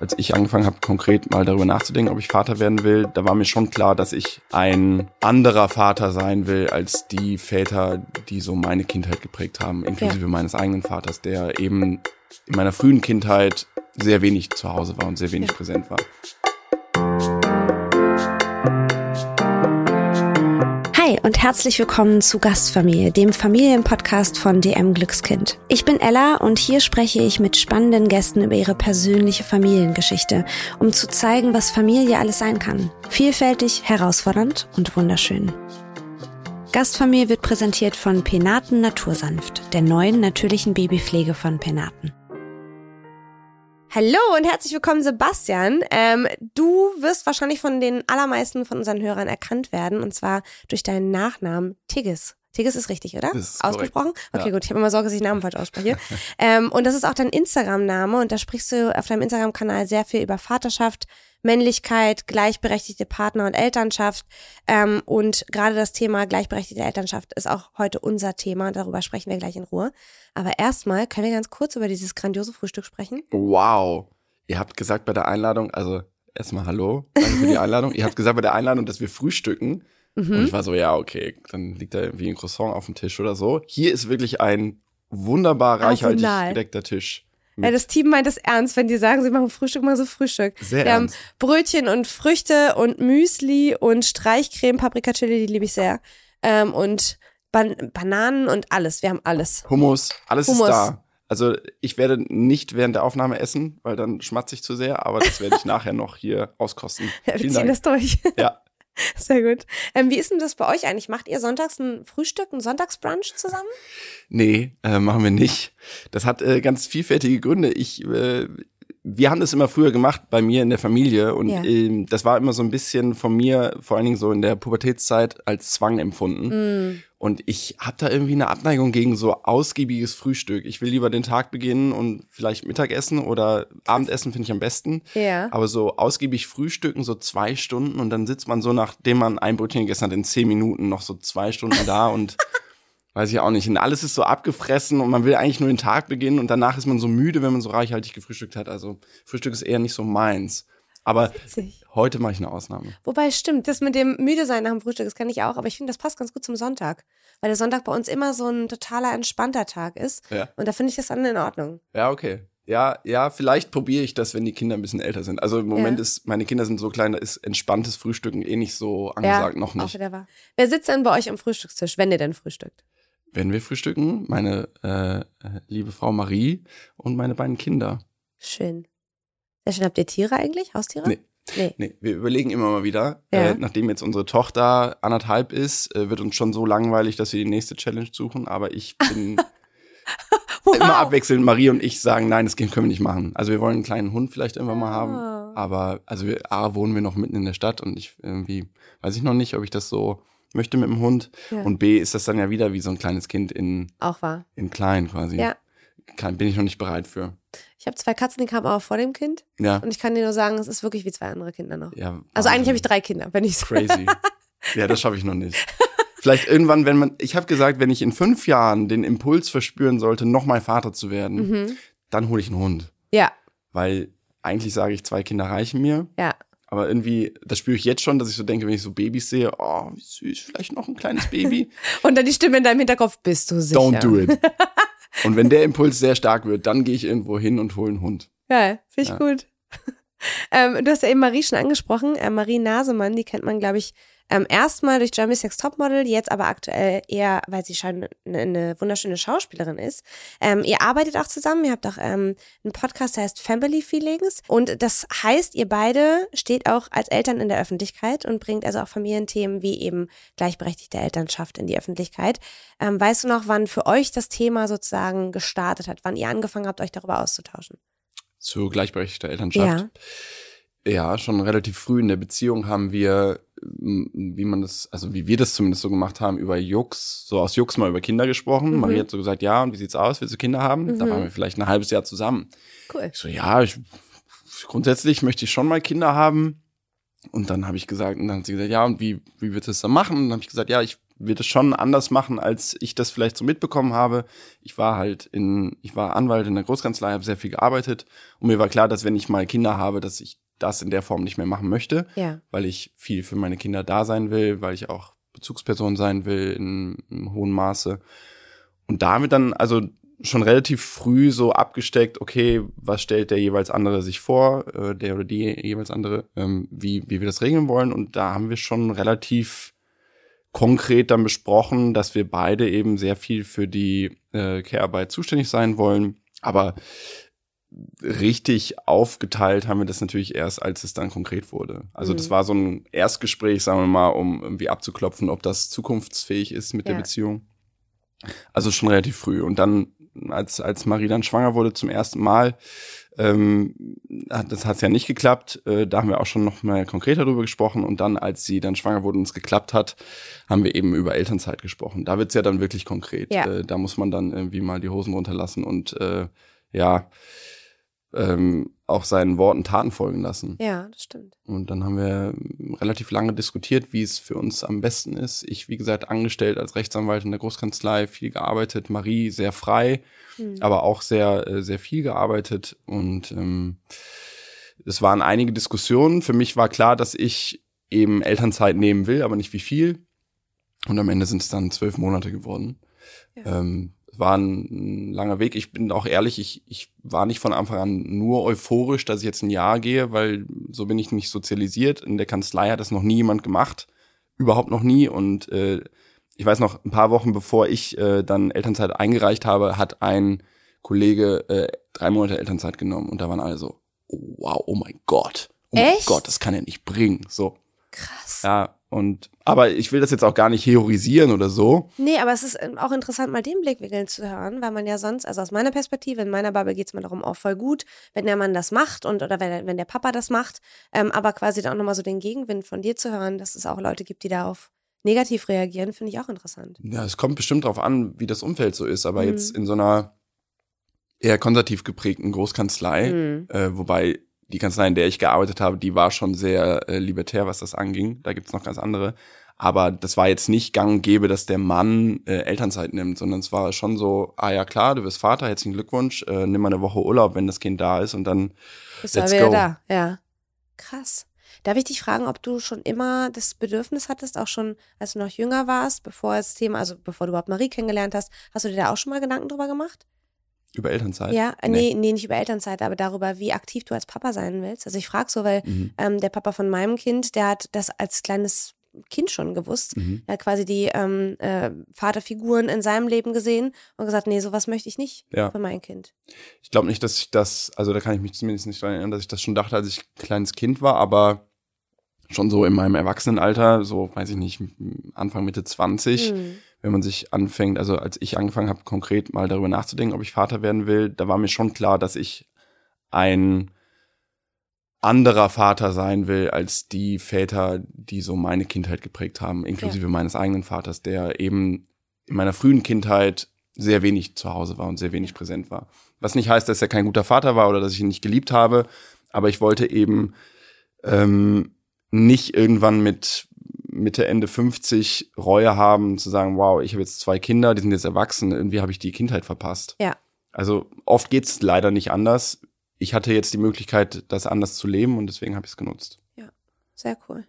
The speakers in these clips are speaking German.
als ich angefangen habe, konkret mal darüber nachzudenken, ob ich Vater werden will, da war mir schon klar, dass ich ein anderer Vater sein will als die Väter, die so meine Kindheit geprägt haben, inklusive ja. meines eigenen Vaters, der eben in meiner frühen Kindheit sehr wenig zu Hause war und sehr wenig ja. präsent war. Und herzlich willkommen zu Gastfamilie, dem Familienpodcast von DM Glückskind. Ich bin Ella und hier spreche ich mit spannenden Gästen über ihre persönliche Familiengeschichte, um zu zeigen, was Familie alles sein kann. Vielfältig, herausfordernd und wunderschön. Gastfamilie wird präsentiert von Penaten Natursanft, der neuen natürlichen Babypflege von Penaten. Hallo und herzlich willkommen, Sebastian. Ähm, du wirst wahrscheinlich von den allermeisten von unseren Hörern erkannt werden, und zwar durch deinen Nachnamen Tigges. Tigges ist richtig, oder? Ist Ausgesprochen? Okay, ja. gut. Ich habe immer Sorge, dass ich Namen falsch ausspreche. ähm, und das ist auch dein Instagram-Name und da sprichst du auf deinem Instagram-Kanal sehr viel über Vaterschaft, Männlichkeit, gleichberechtigte Partner und Elternschaft. Ähm, und gerade das Thema gleichberechtigte Elternschaft ist auch heute unser Thema. Darüber sprechen wir gleich in Ruhe. Aber erstmal können wir ganz kurz über dieses grandiose Frühstück sprechen. Wow. Ihr habt gesagt bei der Einladung, also erstmal Hallo, danke für die Einladung. Ihr habt gesagt bei der Einladung, dass wir frühstücken. Mhm. Und ich war so, ja, okay, dann liegt da irgendwie ein Croissant auf dem Tisch oder so. Hier ist wirklich ein wunderbar reichhaltig Arsenal. gedeckter Tisch. Ja, das Team meint es ernst, wenn die sagen, sie machen Frühstück, machen sie Frühstück. Sehr Wir ernst. haben Brötchen und Früchte und Müsli und Streichcreme, Paprika Chili, die liebe ich sehr. Ähm, und Ban Bananen und alles. Wir haben alles. Hummus, alles Hummus. ist da. Also ich werde nicht während der Aufnahme essen, weil dann schmatze ich zu sehr, aber das werde ich nachher noch hier auskosten. Ja, wir Vielen ziehen Dank. das durch. Ja. Sehr gut. Ähm, wie ist denn das bei euch eigentlich? Macht ihr sonntags ein Frühstück, ein Sonntagsbrunch zusammen? Nee, äh, machen wir nicht. Das hat äh, ganz vielfältige Gründe. Ich, äh, wir haben das immer früher gemacht bei mir in der Familie und ja. ähm, das war immer so ein bisschen von mir, vor allen Dingen so in der Pubertätszeit, als Zwang empfunden. Mm. Und ich habe da irgendwie eine Abneigung gegen so ausgiebiges Frühstück. Ich will lieber den Tag beginnen und vielleicht Mittagessen oder Abendessen finde ich am besten. Ja. Aber so ausgiebig frühstücken, so zwei Stunden und dann sitzt man so, nachdem man ein Brötchen gegessen hat, in zehn Minuten noch so zwei Stunden da und weiß ich auch nicht. Und alles ist so abgefressen und man will eigentlich nur den Tag beginnen und danach ist man so müde, wenn man so reichhaltig gefrühstückt hat. Also Frühstück ist eher nicht so meins. Aber Witzig. heute mache ich eine Ausnahme. Wobei stimmt, das mit dem müde sein nach dem Frühstück, das kann ich auch, aber ich finde, das passt ganz gut zum Sonntag. Weil der Sonntag bei uns immer so ein totaler entspannter Tag ist. Ja. Und da finde ich das dann in Ordnung. Ja, okay. Ja, ja, vielleicht probiere ich das, wenn die Kinder ein bisschen älter sind. Also im Moment ja. ist, meine Kinder sind so klein, da ist entspanntes Frühstücken eh nicht so angesagt, ja, noch nicht. Auch wieder wahr. Wer sitzt denn bei euch am Frühstückstisch, wenn ihr denn frühstückt? Wenn wir frühstücken, meine äh, liebe Frau Marie und meine beiden Kinder. Schön. Sehr schön. Habt ihr Tiere eigentlich? Haustiere? Nee. Nee. nee. wir überlegen immer mal wieder. Ja. Äh, nachdem jetzt unsere Tochter anderthalb ist, äh, wird uns schon so langweilig, dass wir die nächste Challenge suchen. Aber ich bin wow. immer abwechselnd. Marie und ich sagen, nein, das können wir nicht machen. Also wir wollen einen kleinen Hund vielleicht irgendwann mal haben. Ah. Aber also wir, A, wohnen wir noch mitten in der Stadt und ich irgendwie weiß ich noch nicht, ob ich das so möchte mit dem Hund. Ja. Und B ist das dann ja wieder wie so ein kleines Kind in, Auch wahr. in klein quasi. Ja. Kann, bin ich noch nicht bereit für. Ich habe zwei Katzen, die kamen auch vor dem Kind. Ja. Und ich kann dir nur sagen, es ist wirklich wie zwei andere Kinder noch. Ja, also eigentlich habe ich drei Kinder, wenn ich. Crazy. ja, das schaffe ich noch nicht. Vielleicht irgendwann, wenn man, ich habe gesagt, wenn ich in fünf Jahren den Impuls verspüren sollte, noch mal Vater zu werden, mhm. dann hole ich einen Hund. Ja. Weil eigentlich sage ich, zwei Kinder reichen mir. Ja. Aber irgendwie, das spüre ich jetzt schon, dass ich so denke, wenn ich so Babys sehe, oh, wie süß, vielleicht noch ein kleines Baby. Und dann die Stimme in deinem Hinterkopf, bist du sicher? Don't do it. und wenn der Impuls sehr stark wird, dann gehe ich irgendwo hin und hole einen Hund. Ja, finde ich ja. gut. ähm, du hast ja eben Marie schon angesprochen. Äh, Marie Nasemann, die kennt man, glaube ich, ähm, erstmal durch Jeremy Sex Topmodel, jetzt aber aktuell eher, weil sie schon eine, eine wunderschöne Schauspielerin ist. Ähm, ihr arbeitet auch zusammen, ihr habt auch ähm, einen Podcast, der heißt Family Feelings. Und das heißt, ihr beide steht auch als Eltern in der Öffentlichkeit und bringt also auch Familienthemen wie eben gleichberechtigte Elternschaft in die Öffentlichkeit. Ähm, weißt du noch, wann für euch das Thema sozusagen gestartet hat, wann ihr angefangen habt, euch darüber auszutauschen? Zu gleichberechtigter Elternschaft? Ja. Ja, schon relativ früh in der Beziehung haben wir wie man das, also wie wir das zumindest so gemacht haben, über Jux, so aus Jux mal über Kinder gesprochen. Mhm. Marie hat so gesagt, ja, und wie sieht's aus? Willst du Kinder haben? Mhm. Da waren wir vielleicht ein halbes Jahr zusammen. Cool. Ich so, ja, ich, grundsätzlich möchte ich schon mal Kinder haben. Und dann habe ich gesagt, und dann hat sie gesagt, ja, und wie, wie du das dann machen? Und dann habe ich gesagt, ja, ich wird es schon anders machen, als ich das vielleicht so mitbekommen habe. Ich war halt in, ich war Anwalt in der Großkanzlei, habe sehr viel gearbeitet und mir war klar, dass wenn ich mal Kinder habe, dass ich das in der Form nicht mehr machen möchte, ja. weil ich viel für meine Kinder da sein will, weil ich auch Bezugsperson sein will in, in hohem Maße. Und damit dann, also schon relativ früh so abgesteckt, okay, was stellt der jeweils andere sich vor, äh, der oder die jeweils andere, ähm, wie, wie wir das regeln wollen. Und da haben wir schon relativ konkret dann besprochen, dass wir beide eben sehr viel für die äh, Care-Arbeit zuständig sein wollen. Aber richtig aufgeteilt haben wir das natürlich erst, als es dann konkret wurde. Also mhm. das war so ein Erstgespräch, sagen wir mal, um irgendwie abzuklopfen, ob das zukunftsfähig ist mit ja. der Beziehung. Also schon relativ früh. Und dann, als, als Marie dann schwanger wurde zum ersten Mal, ähm, das hat ja nicht geklappt. Äh, da haben wir auch schon noch mal konkreter darüber gesprochen. Und dann, als sie dann schwanger wurde und es geklappt hat, haben wir eben über Elternzeit gesprochen. Da wird's ja dann wirklich konkret. Ja. Äh, da muss man dann irgendwie mal die Hosen runterlassen und äh, ja, ähm, auch seinen Worten Taten folgen lassen. Ja, das stimmt. Und dann haben wir relativ lange diskutiert, wie es für uns am besten ist. Ich, wie gesagt, angestellt als Rechtsanwalt in der Großkanzlei, viel gearbeitet. Marie sehr frei, hm. aber auch sehr, äh, sehr viel gearbeitet. Und ähm, es waren einige Diskussionen. Für mich war klar, dass ich eben Elternzeit nehmen will, aber nicht wie viel. Und am Ende sind es dann zwölf Monate geworden. Ja. Ähm, war ein langer Weg. Ich bin auch ehrlich, ich, ich war nicht von Anfang an nur euphorisch, dass ich jetzt ein Jahr gehe, weil so bin ich nicht sozialisiert. In der Kanzlei hat das noch nie jemand gemacht. Überhaupt noch nie. Und äh, ich weiß noch, ein paar Wochen bevor ich äh, dann Elternzeit eingereicht habe, hat ein Kollege äh, drei Monate Elternzeit genommen. Und da waren alle so, oh, wow, oh mein Gott. Oh Echt? mein Gott, das kann er nicht bringen. So. Krass. Ja, und aber ich will das jetzt auch gar nicht heroisieren oder so. Nee, aber es ist ähm, auch interessant, mal den Blickwinkel zu hören, weil man ja sonst, also aus meiner Perspektive, in meiner Bubble geht es mir darum auch voll gut, wenn der Mann das macht und oder wenn, wenn der Papa das macht, ähm, aber quasi dann auch nochmal so den Gegenwind von dir zu hören, dass es auch Leute gibt, die darauf negativ reagieren, finde ich auch interessant. Ja, es kommt bestimmt darauf an, wie das Umfeld so ist, aber mhm. jetzt in so einer eher konservativ geprägten Großkanzlei, mhm. äh, wobei die Kanzlei, in der ich gearbeitet habe, die war schon sehr äh, libertär, was das anging. Da gibt's noch ganz andere. Aber das war jetzt nicht gang und gäbe, dass der Mann äh, Elternzeit nimmt, sondern es war schon so, ah ja klar, du wirst Vater, herzlichen Glückwunsch, äh, nimm mal eine Woche Urlaub, wenn das Kind da ist und dann Bist let's wieder go. da, ja. Krass. Darf ich dich fragen, ob du schon immer das Bedürfnis hattest, auch schon als du noch jünger warst, bevor das Thema, also bevor du überhaupt Marie kennengelernt hast, hast du dir da auch schon mal Gedanken drüber gemacht? Über Elternzeit? Ja, nee. nee, nee, nicht über Elternzeit, aber darüber, wie aktiv du als Papa sein willst. Also ich frage so, weil mhm. ähm, der Papa von meinem Kind, der hat das als kleines Kind schon gewusst. Mhm. Er hat quasi die ähm, äh, Vaterfiguren in seinem Leben gesehen und gesagt, nee, sowas möchte ich nicht ja. für mein Kind. Ich glaube nicht, dass ich das, also da kann ich mich zumindest nicht daran erinnern, dass ich das schon dachte, als ich kleines Kind war, aber schon so in meinem Erwachsenenalter, so weiß ich nicht, Anfang, Mitte 20, mhm wenn man sich anfängt, also als ich angefangen habe, konkret mal darüber nachzudenken, ob ich Vater werden will, da war mir schon klar, dass ich ein anderer Vater sein will als die Väter, die so meine Kindheit geprägt haben, inklusive ja. meines eigenen Vaters, der eben in meiner frühen Kindheit sehr wenig zu Hause war und sehr wenig präsent war. Was nicht heißt, dass er kein guter Vater war oder dass ich ihn nicht geliebt habe, aber ich wollte eben ähm, nicht irgendwann mit Mitte, Ende 50 Reue haben, zu sagen, wow, ich habe jetzt zwei Kinder, die sind jetzt erwachsen, irgendwie habe ich die Kindheit verpasst. Ja. Also oft geht's leider nicht anders. Ich hatte jetzt die Möglichkeit, das anders zu leben und deswegen habe ich es genutzt. Ja, sehr cool.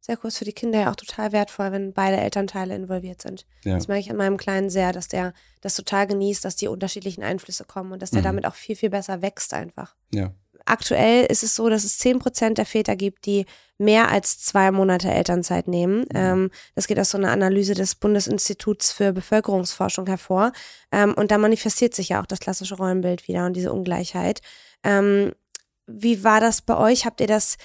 Sehr. Ist für die Kinder ja auch total wertvoll, wenn beide Elternteile involviert sind. Ja. Das merke ich an meinem Kleinen sehr, dass der das total genießt, dass die unterschiedlichen Einflüsse kommen und dass der mhm. damit auch viel, viel besser wächst einfach. Ja aktuell ist es so, dass es zehn Prozent der Väter gibt, die mehr als zwei Monate Elternzeit nehmen. Mhm. Ähm, das geht aus so einer Analyse des Bundesinstituts für Bevölkerungsforschung hervor. Ähm, und da manifestiert sich ja auch das klassische Rollenbild wieder und diese Ungleichheit. Ähm, wie war das bei euch? Habt ihr das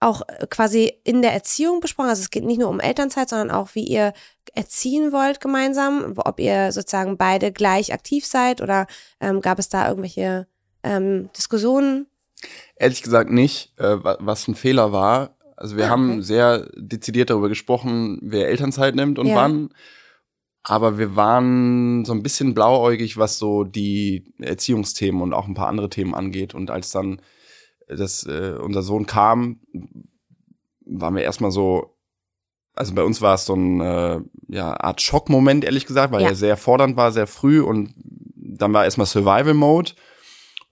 auch quasi in der Erziehung besprochen? Also es geht nicht nur um Elternzeit, sondern auch, wie ihr erziehen wollt gemeinsam, ob ihr sozusagen beide gleich aktiv seid oder ähm, gab es da irgendwelche ähm, Diskussionen? Ehrlich gesagt nicht, äh, was ein Fehler war. Also wir ah, okay. haben sehr dezidiert darüber gesprochen, wer Elternzeit nimmt und ja. wann. Aber wir waren so ein bisschen blauäugig, was so die Erziehungsthemen und auch ein paar andere Themen angeht. Und als dann das, äh, unser Sohn kam, waren wir erstmal so, also bei uns war es so ein äh, ja, Art Schockmoment, ehrlich gesagt, weil ja. er sehr fordernd war, sehr früh und dann war erstmal Survival Mode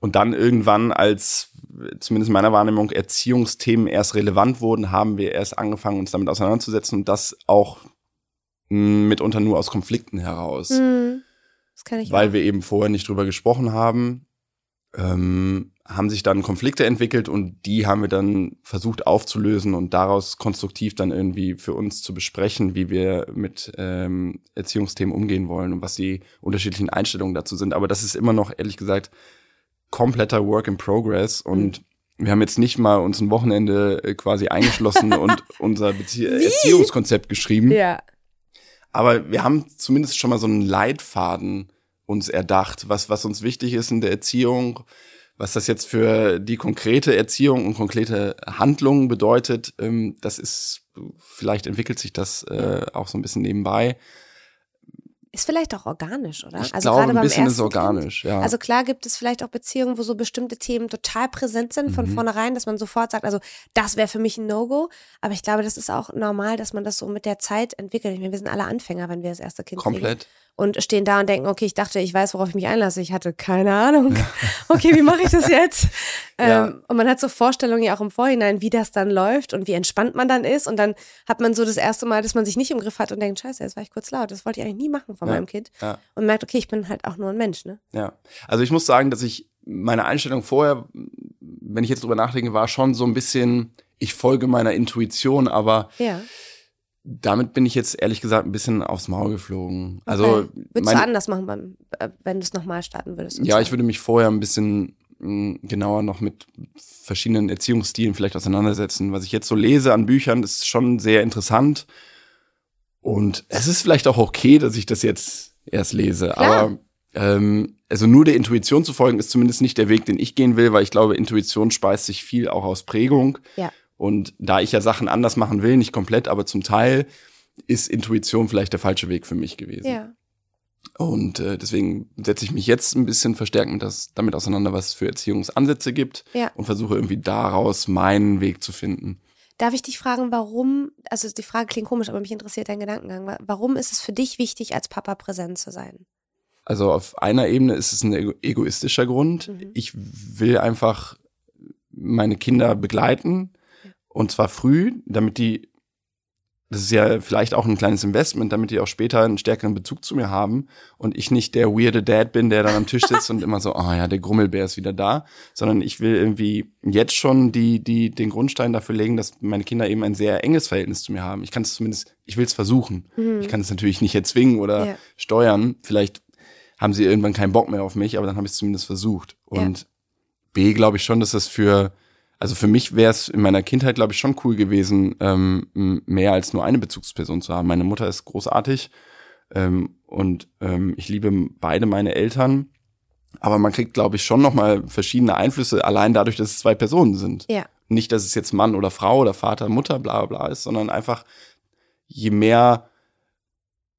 und dann irgendwann, als zumindest in meiner Wahrnehmung Erziehungsthemen erst relevant wurden, haben wir erst angefangen, uns damit auseinanderzusetzen und das auch mitunter nur aus Konflikten heraus. Mhm. Das kann ich weil auch. wir eben vorher nicht drüber gesprochen haben, ähm, haben sich dann Konflikte entwickelt und die haben wir dann versucht aufzulösen und daraus konstruktiv dann irgendwie für uns zu besprechen, wie wir mit ähm, Erziehungsthemen umgehen wollen und was die unterschiedlichen Einstellungen dazu sind. Aber das ist immer noch, ehrlich gesagt, kompletter Work in Progress und mhm. wir haben jetzt nicht mal uns ein Wochenende äh, quasi eingeschlossen und unser Bezie Wie? Erziehungskonzept geschrieben. Ja. Aber wir haben zumindest schon mal so einen Leitfaden uns erdacht, was, was uns wichtig ist in der Erziehung, was das jetzt für die konkrete Erziehung und konkrete Handlungen bedeutet, ähm, das ist, vielleicht entwickelt sich das äh, auch so ein bisschen nebenbei. Ist vielleicht auch organisch, oder? Ich also glaube, ein bisschen ist organisch, kind, ja. Also klar gibt es vielleicht auch Beziehungen, wo so bestimmte Themen total präsent sind von mhm. vornherein, dass man sofort sagt, also das wäre für mich ein No-Go. Aber ich glaube, das ist auch normal, dass man das so mit der Zeit entwickelt. Ich meine, wir sind alle Anfänger, wenn wir das erste Kind Komplett. Kriegen und stehen da und denken, okay, ich dachte, ich weiß, worauf ich mich einlasse. Ich hatte keine Ahnung. Okay, wie mache ich das jetzt? ja. ähm, und man hat so Vorstellungen ja auch im Vorhinein, wie das dann läuft und wie entspannt man dann ist. Und dann hat man so das erste Mal, dass man sich nicht im Griff hat und denkt, scheiße, jetzt war ich kurz laut. Das wollte ich eigentlich nie machen von ja. meinem Kind. Ja. Und merkt, okay, ich bin halt auch nur ein Mensch, ne? Ja. Also ich muss sagen, dass ich meine Einstellung vorher, wenn ich jetzt drüber nachdenke, war schon so ein bisschen, ich folge meiner Intuition, aber ja damit bin ich jetzt ehrlich gesagt ein bisschen aufs Maul geflogen. Also okay. würdest du anders machen, äh, wenn du es nochmal starten würdest? Ja, ich würde mich vorher ein bisschen hm, genauer noch mit verschiedenen Erziehungsstilen vielleicht auseinandersetzen. Was ich jetzt so lese an Büchern, ist schon sehr interessant. Und es ist vielleicht auch okay, dass ich das jetzt erst lese. Klar. Aber ähm, also nur der Intuition zu folgen, ist zumindest nicht der Weg, den ich gehen will, weil ich glaube, Intuition speist sich viel auch aus Prägung. Ja. Und da ich ja Sachen anders machen will, nicht komplett, aber zum Teil, ist Intuition vielleicht der falsche Weg für mich gewesen. Ja. Und äh, deswegen setze ich mich jetzt ein bisschen verstärkt mit das, damit auseinander, was es für Erziehungsansätze gibt ja. und versuche irgendwie daraus meinen Weg zu finden. Darf ich dich fragen, warum, also die Frage klingt komisch, aber mich interessiert dein Gedankengang. Warum ist es für dich wichtig, als Papa präsent zu sein? Also auf einer Ebene ist es ein egoistischer Grund. Mhm. Ich will einfach meine Kinder begleiten und zwar früh, damit die, das ist ja vielleicht auch ein kleines Investment, damit die auch später einen stärkeren Bezug zu mir haben und ich nicht der weirde Dad bin, der dann am Tisch sitzt und immer so, ah oh ja, der Grummelbär ist wieder da, sondern ich will irgendwie jetzt schon die, die, den Grundstein dafür legen, dass meine Kinder eben ein sehr enges Verhältnis zu mir haben. Ich kann es zumindest, ich will es versuchen. Mhm. Ich kann es natürlich nicht erzwingen oder ja. steuern. Vielleicht haben sie irgendwann keinen Bock mehr auf mich, aber dann habe ich es zumindest versucht. Und ja. B, glaube ich schon, dass das für also für mich wäre es in meiner Kindheit, glaube ich, schon cool gewesen, ähm, mehr als nur eine Bezugsperson zu haben. Meine Mutter ist großartig ähm, und ähm, ich liebe beide meine Eltern. Aber man kriegt, glaube ich, schon nochmal verschiedene Einflüsse, allein dadurch, dass es zwei Personen sind. Ja. Nicht, dass es jetzt Mann oder Frau oder Vater, Mutter, bla bla ist, sondern einfach, je mehr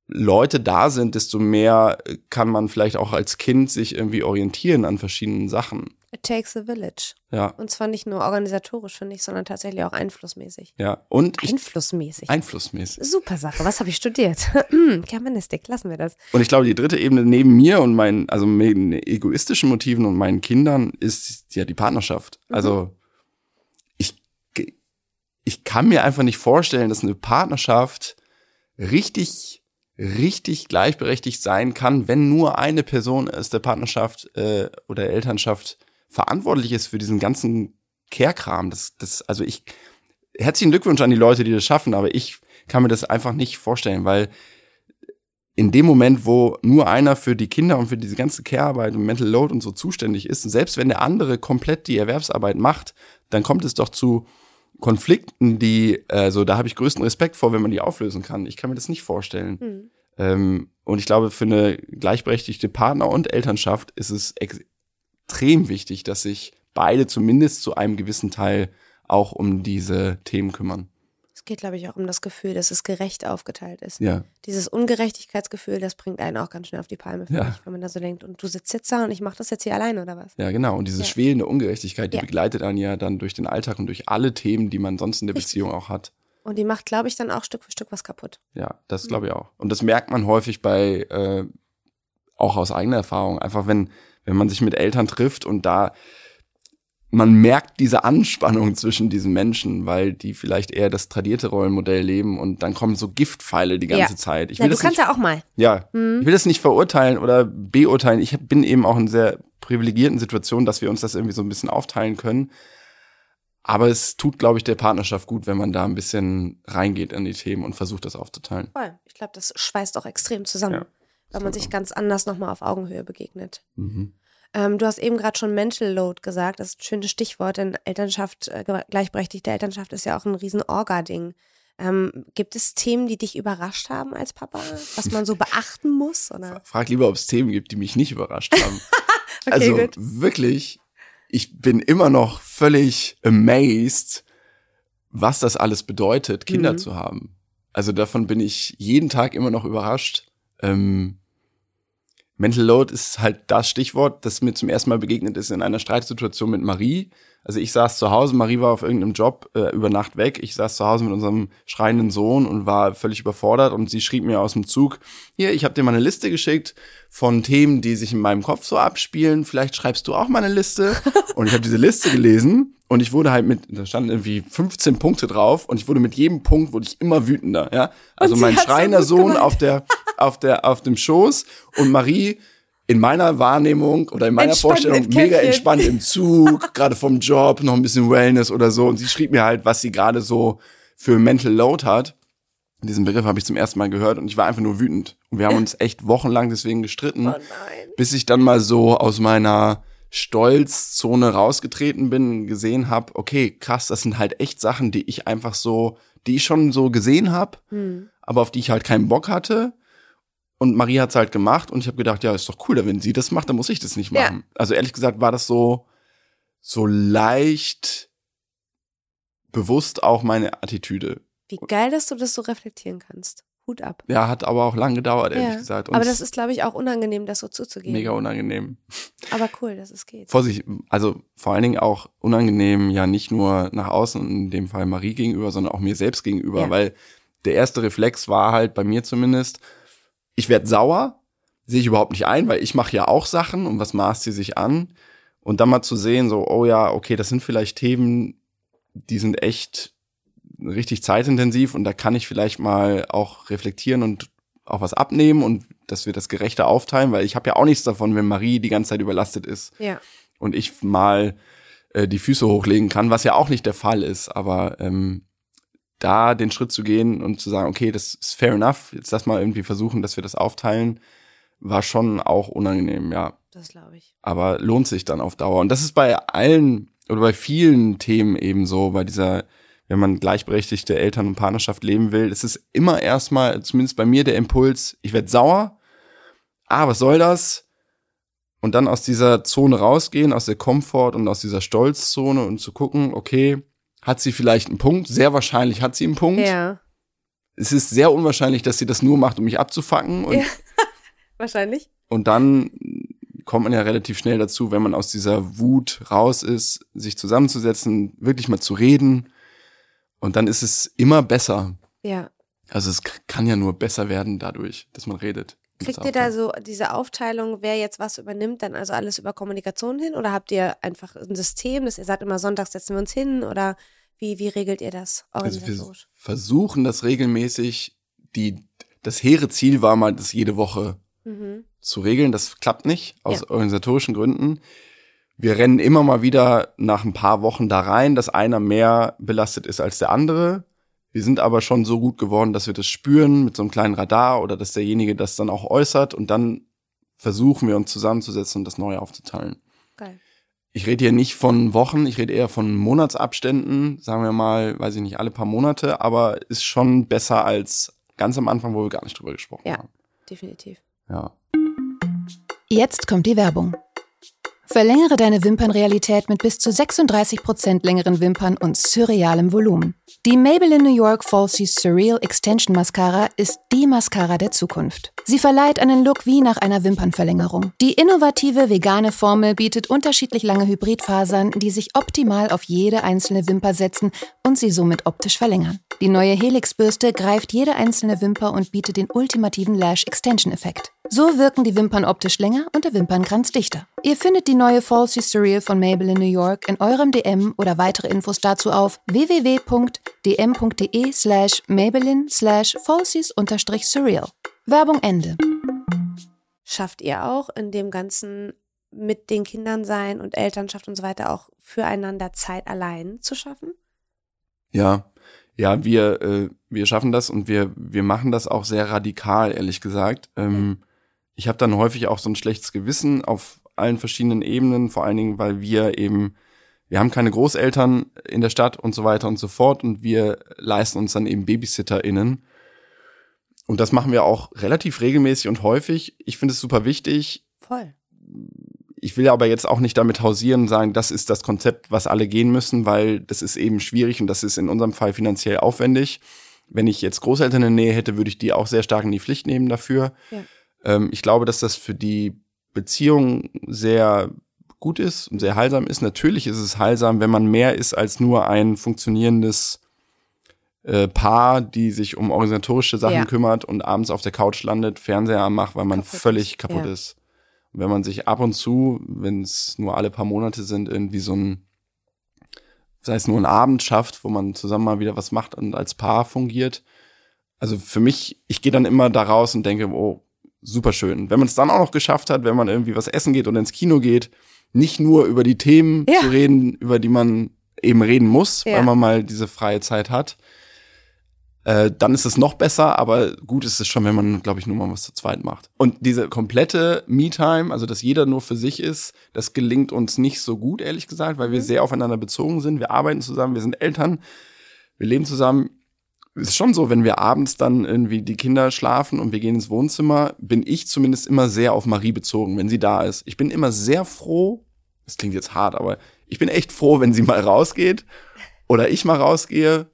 Leute da sind, desto mehr kann man vielleicht auch als Kind sich irgendwie orientieren an verschiedenen Sachen. It takes a village. Ja. Und zwar nicht nur organisatorisch, finde ich, sondern tatsächlich auch einflussmäßig. Ja. Und einflussmäßig. Einflussmäßig. Super Sache. Was habe ich studiert? Germanistik, lassen wir das. Und ich glaube, die dritte Ebene neben mir und meinen, also meinen egoistischen Motiven und meinen Kindern ist ja die Partnerschaft. Mhm. Also ich, ich kann mir einfach nicht vorstellen, dass eine Partnerschaft richtig richtig gleichberechtigt sein kann, wenn nur eine Person aus der Partnerschaft äh, oder Elternschaft verantwortlich ist für diesen ganzen Kehrkram. Das, das, also ich, herzlichen Glückwunsch an die Leute, die das schaffen, aber ich kann mir das einfach nicht vorstellen, weil in dem Moment, wo nur einer für die Kinder und für diese ganze Care-Arbeit und Mental Load und so zuständig ist, selbst wenn der andere komplett die Erwerbsarbeit macht, dann kommt es doch zu Konflikten, die, also da habe ich größten Respekt vor, wenn man die auflösen kann. Ich kann mir das nicht vorstellen. Mhm. Ähm, und ich glaube, für eine gleichberechtigte Partner- und Elternschaft ist es extrem wichtig, dass sich beide zumindest zu einem gewissen Teil auch um diese Themen kümmern. Es geht, glaube ich, auch um das Gefühl, dass es gerecht aufgeteilt ist. Ja. Dieses Ungerechtigkeitsgefühl, das bringt einen auch ganz schnell auf die Palme, ja. ich, wenn man da so denkt, und du sitzt jetzt da und ich mache das jetzt hier alleine oder was? Ja, genau. Und diese ja. schwelende Ungerechtigkeit, die ja. begleitet einen ja dann durch den Alltag und durch alle Themen, die man sonst in der Beziehung auch hat. Und die macht, glaube ich, dann auch Stück für Stück was kaputt. Ja, das glaube ich auch. Und das merkt man häufig bei, äh, auch aus eigener Erfahrung. Einfach wenn, wenn man sich mit Eltern trifft und da man merkt diese Anspannung zwischen diesen Menschen, weil die vielleicht eher das tradierte Rollenmodell leben und dann kommen so Giftpfeile die ganze ja. Zeit. Ich will ja, du kannst nicht, ja auch mal. Ja, mhm. ich will das nicht verurteilen oder beurteilen. Ich bin eben auch in sehr privilegierten Situation, dass wir uns das irgendwie so ein bisschen aufteilen können. Aber es tut, glaube ich, der Partnerschaft gut, wenn man da ein bisschen reingeht in die Themen und versucht, das aufzuteilen. Voll. Ich glaube, das schweißt auch extrem zusammen, ja, weil man sich ganz anders nochmal auf Augenhöhe begegnet. Mhm. Ähm, du hast eben gerade schon Mental Load gesagt, das ist ein schönes Stichwort, denn Elternschaft, äh, gleichberechtigte Elternschaft ist ja auch ein riesen Orga-Ding. Ähm, gibt es Themen, die dich überrascht haben als Papa, was man so beachten muss? Oder? Frag lieber, ob es Themen gibt, die mich nicht überrascht haben. okay, also gut. wirklich, ich bin immer noch völlig amazed, was das alles bedeutet, Kinder mhm. zu haben. Also davon bin ich jeden Tag immer noch überrascht. Ähm, Mental Load ist halt das Stichwort, das mir zum ersten Mal begegnet ist in einer Streitsituation mit Marie. Also ich saß zu Hause, Marie war auf irgendeinem Job äh, über Nacht weg. Ich saß zu Hause mit unserem schreienden Sohn und war völlig überfordert und sie schrieb mir aus dem Zug, hier, ich habe dir mal eine Liste geschickt von Themen, die sich in meinem Kopf so abspielen. Vielleicht schreibst du auch mal eine Liste. Und ich habe diese Liste gelesen und ich wurde halt mit, da standen irgendwie 15 Punkte drauf und ich wurde mit jedem Punkt wurde ich immer wütender, ja. Also mein schreiender so Sohn auf der, auf der, auf dem Schoß und Marie in meiner Wahrnehmung oder in meiner entspannt Vorstellung mega entspannt im Zug, gerade vom Job, noch ein bisschen Wellness oder so. Und sie schrieb mir halt, was sie gerade so für Mental Load hat. Diesen Begriff habe ich zum ersten Mal gehört und ich war einfach nur wütend. Und wir haben uns echt wochenlang deswegen gestritten, oh bis ich dann mal so aus meiner Stolzzone rausgetreten bin, gesehen habe, okay, krass, das sind halt echt Sachen, die ich einfach so, die ich schon so gesehen habe, hm. aber auf die ich halt keinen Bock hatte. Und Marie hat's halt gemacht und ich habe gedacht, ja, ist doch cool, wenn sie das macht, dann muss ich das nicht machen. Ja. Also ehrlich gesagt war das so so leicht bewusst auch meine Attitüde. Wie geil, dass du das so reflektieren kannst. Hut ab. Ja, hat aber auch lang gedauert, ehrlich ja. gesagt. Und aber das ist, glaube ich, auch unangenehm, das so zuzugeben. Mega unangenehm. Aber cool, dass es geht. Vorsicht, also vor allen Dingen auch unangenehm, ja nicht nur nach außen, in dem Fall Marie gegenüber, sondern auch mir selbst gegenüber, ja. weil der erste Reflex war halt bei mir zumindest, ich werde sauer, sehe ich überhaupt nicht ein, weil ich mache ja auch Sachen und was maßt sie sich an? Und dann mal zu sehen, so, oh ja, okay, das sind vielleicht Themen, die sind echt richtig zeitintensiv und da kann ich vielleicht mal auch reflektieren und auch was abnehmen und dass wir das gerechter aufteilen, weil ich habe ja auch nichts davon, wenn Marie die ganze Zeit überlastet ist ja. und ich mal äh, die Füße hochlegen kann, was ja auch nicht der Fall ist, aber ähm, da den Schritt zu gehen und zu sagen, okay, das ist fair enough, jetzt lass mal irgendwie versuchen, dass wir das aufteilen, war schon auch unangenehm, ja. Das glaube ich. Aber lohnt sich dann auf Dauer. Und das ist bei allen oder bei vielen Themen eben so, bei dieser wenn man gleichberechtigte Eltern- und Partnerschaft leben will, ist es immer erstmal, zumindest bei mir, der Impuls, ich werde sauer, ah, was soll das? Und dann aus dieser Zone rausgehen, aus der Komfort und aus dieser Stolzzone und zu gucken, okay, hat sie vielleicht einen Punkt? Sehr wahrscheinlich hat sie einen Punkt. Ja. Es ist sehr unwahrscheinlich, dass sie das nur macht, um mich abzufacken. Und, ja. wahrscheinlich. Und dann kommt man ja relativ schnell dazu, wenn man aus dieser Wut raus ist, sich zusammenzusetzen, wirklich mal zu reden, und dann ist es immer besser. Ja. Also es kann ja nur besser werden dadurch, dass man redet. Kriegt ihr da so diese Aufteilung, wer jetzt was übernimmt, dann also alles über Kommunikation hin? Oder habt ihr einfach ein System, dass ihr sagt immer sonntags setzen wir uns hin? Oder wie, wie regelt ihr das Also wir versuchen das regelmäßig. Die, das hehre Ziel war mal, das jede Woche mhm. zu regeln. Das klappt nicht, aus ja. organisatorischen Gründen wir rennen immer mal wieder nach ein paar Wochen da rein, dass einer mehr belastet ist als der andere. Wir sind aber schon so gut geworden, dass wir das spüren mit so einem kleinen Radar oder dass derjenige das dann auch äußert und dann versuchen wir uns zusammenzusetzen und das neu aufzuteilen. Geil. Ich rede hier nicht von Wochen, ich rede eher von Monatsabständen, sagen wir mal, weiß ich nicht, alle paar Monate, aber ist schon besser als ganz am Anfang, wo wir gar nicht drüber gesprochen ja, haben. Ja, definitiv. Ja. Jetzt kommt die Werbung. Verlängere deine Wimpernrealität mit bis zu 36% längeren Wimpern und surrealem Volumen. Die Maybelline New York Falsy Surreal Extension Mascara ist die Mascara der Zukunft. Sie verleiht einen Look wie nach einer Wimpernverlängerung. Die innovative vegane Formel bietet unterschiedlich lange Hybridfasern, die sich optimal auf jede einzelne Wimper setzen und sie somit optisch verlängern. Die neue Helix-Bürste greift jede einzelne Wimper und bietet den ultimativen Lash Extension Effekt. So wirken die Wimpern optisch länger und der Wimpernkranz dichter. Ihr findet die neue Falsy Surreal von Maybelline New York in eurem DM oder weitere Infos dazu auf www.dm.de slash Maybelline slash falsies-surreal. Werbung Ende. Schafft ihr auch in dem ganzen mit den Kindern sein und Elternschaft und so weiter auch füreinander Zeit allein zu schaffen? Ja, ja, wir, äh, wir schaffen das und wir, wir machen das auch sehr radikal, ehrlich gesagt. Ähm, ich habe dann häufig auch so ein schlechtes Gewissen auf allen verschiedenen Ebenen, vor allen Dingen, weil wir eben, wir haben keine Großeltern in der Stadt und so weiter und so fort und wir leisten uns dann eben BabysitterInnen. Und das machen wir auch relativ regelmäßig und häufig. Ich finde es super wichtig. Voll. Ich will aber jetzt auch nicht damit hausieren und sagen, das ist das Konzept, was alle gehen müssen, weil das ist eben schwierig und das ist in unserem Fall finanziell aufwendig. Wenn ich jetzt Großeltern in der Nähe hätte, würde ich die auch sehr stark in die Pflicht nehmen dafür. Ja. Ähm, ich glaube, dass das für die Beziehung sehr gut ist und sehr heilsam ist. Natürlich ist es heilsam, wenn man mehr ist als nur ein funktionierendes äh, Paar, die sich um organisatorische Sachen ja. kümmert und abends auf der Couch landet, Fernseher anmacht, weil man kaputt völlig kaputt ja. ist. Und wenn man sich ab und zu, wenn es nur alle paar Monate sind, irgendwie so ein, sei es nur ein Abend schafft, wo man zusammen mal wieder was macht und als Paar fungiert. Also für mich, ich gehe dann immer da raus und denke, oh, super schön. Wenn man es dann auch noch geschafft hat, wenn man irgendwie was essen geht oder ins Kino geht, nicht nur über die Themen ja. zu reden, über die man eben reden muss, ja. weil man mal diese freie Zeit hat, äh, dann ist es noch besser, aber gut ist es schon, wenn man, glaube ich, nur mal was zu zweit macht. Und diese komplette Me-Time, also dass jeder nur für sich ist, das gelingt uns nicht so gut, ehrlich gesagt, weil wir mhm. sehr aufeinander bezogen sind. Wir arbeiten zusammen, wir sind Eltern, wir leben zusammen ist schon so, wenn wir abends dann irgendwie die Kinder schlafen und wir gehen ins Wohnzimmer, bin ich zumindest immer sehr auf Marie bezogen, wenn sie da ist. Ich bin immer sehr froh, das klingt jetzt hart, aber ich bin echt froh, wenn sie mal rausgeht oder ich mal rausgehe.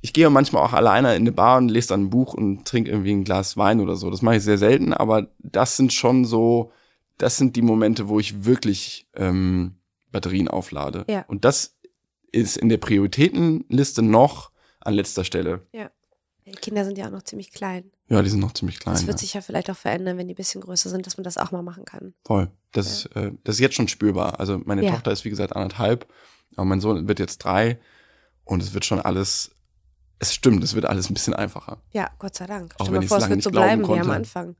Ich gehe manchmal auch alleine in eine Bar und lese dann ein Buch und trinke irgendwie ein Glas Wein oder so. Das mache ich sehr selten, aber das sind schon so, das sind die Momente, wo ich wirklich ähm, Batterien auflade. Ja. Und das ist in der Prioritätenliste noch an letzter Stelle. Ja. Die Kinder sind ja auch noch ziemlich klein. Ja, die sind noch ziemlich klein. Das wird ja. sich ja vielleicht auch verändern, wenn die ein bisschen größer sind, dass man das auch mal machen kann. Voll. Das, ja. äh, das ist jetzt schon spürbar. Also meine ja. Tochter ist wie gesagt anderthalb, aber mein Sohn wird jetzt drei und es wird schon alles, es stimmt, es wird alles ein bisschen einfacher. Ja, Gott sei Dank. Auch Stell dir vor, es wird so bleiben wie am Anfang.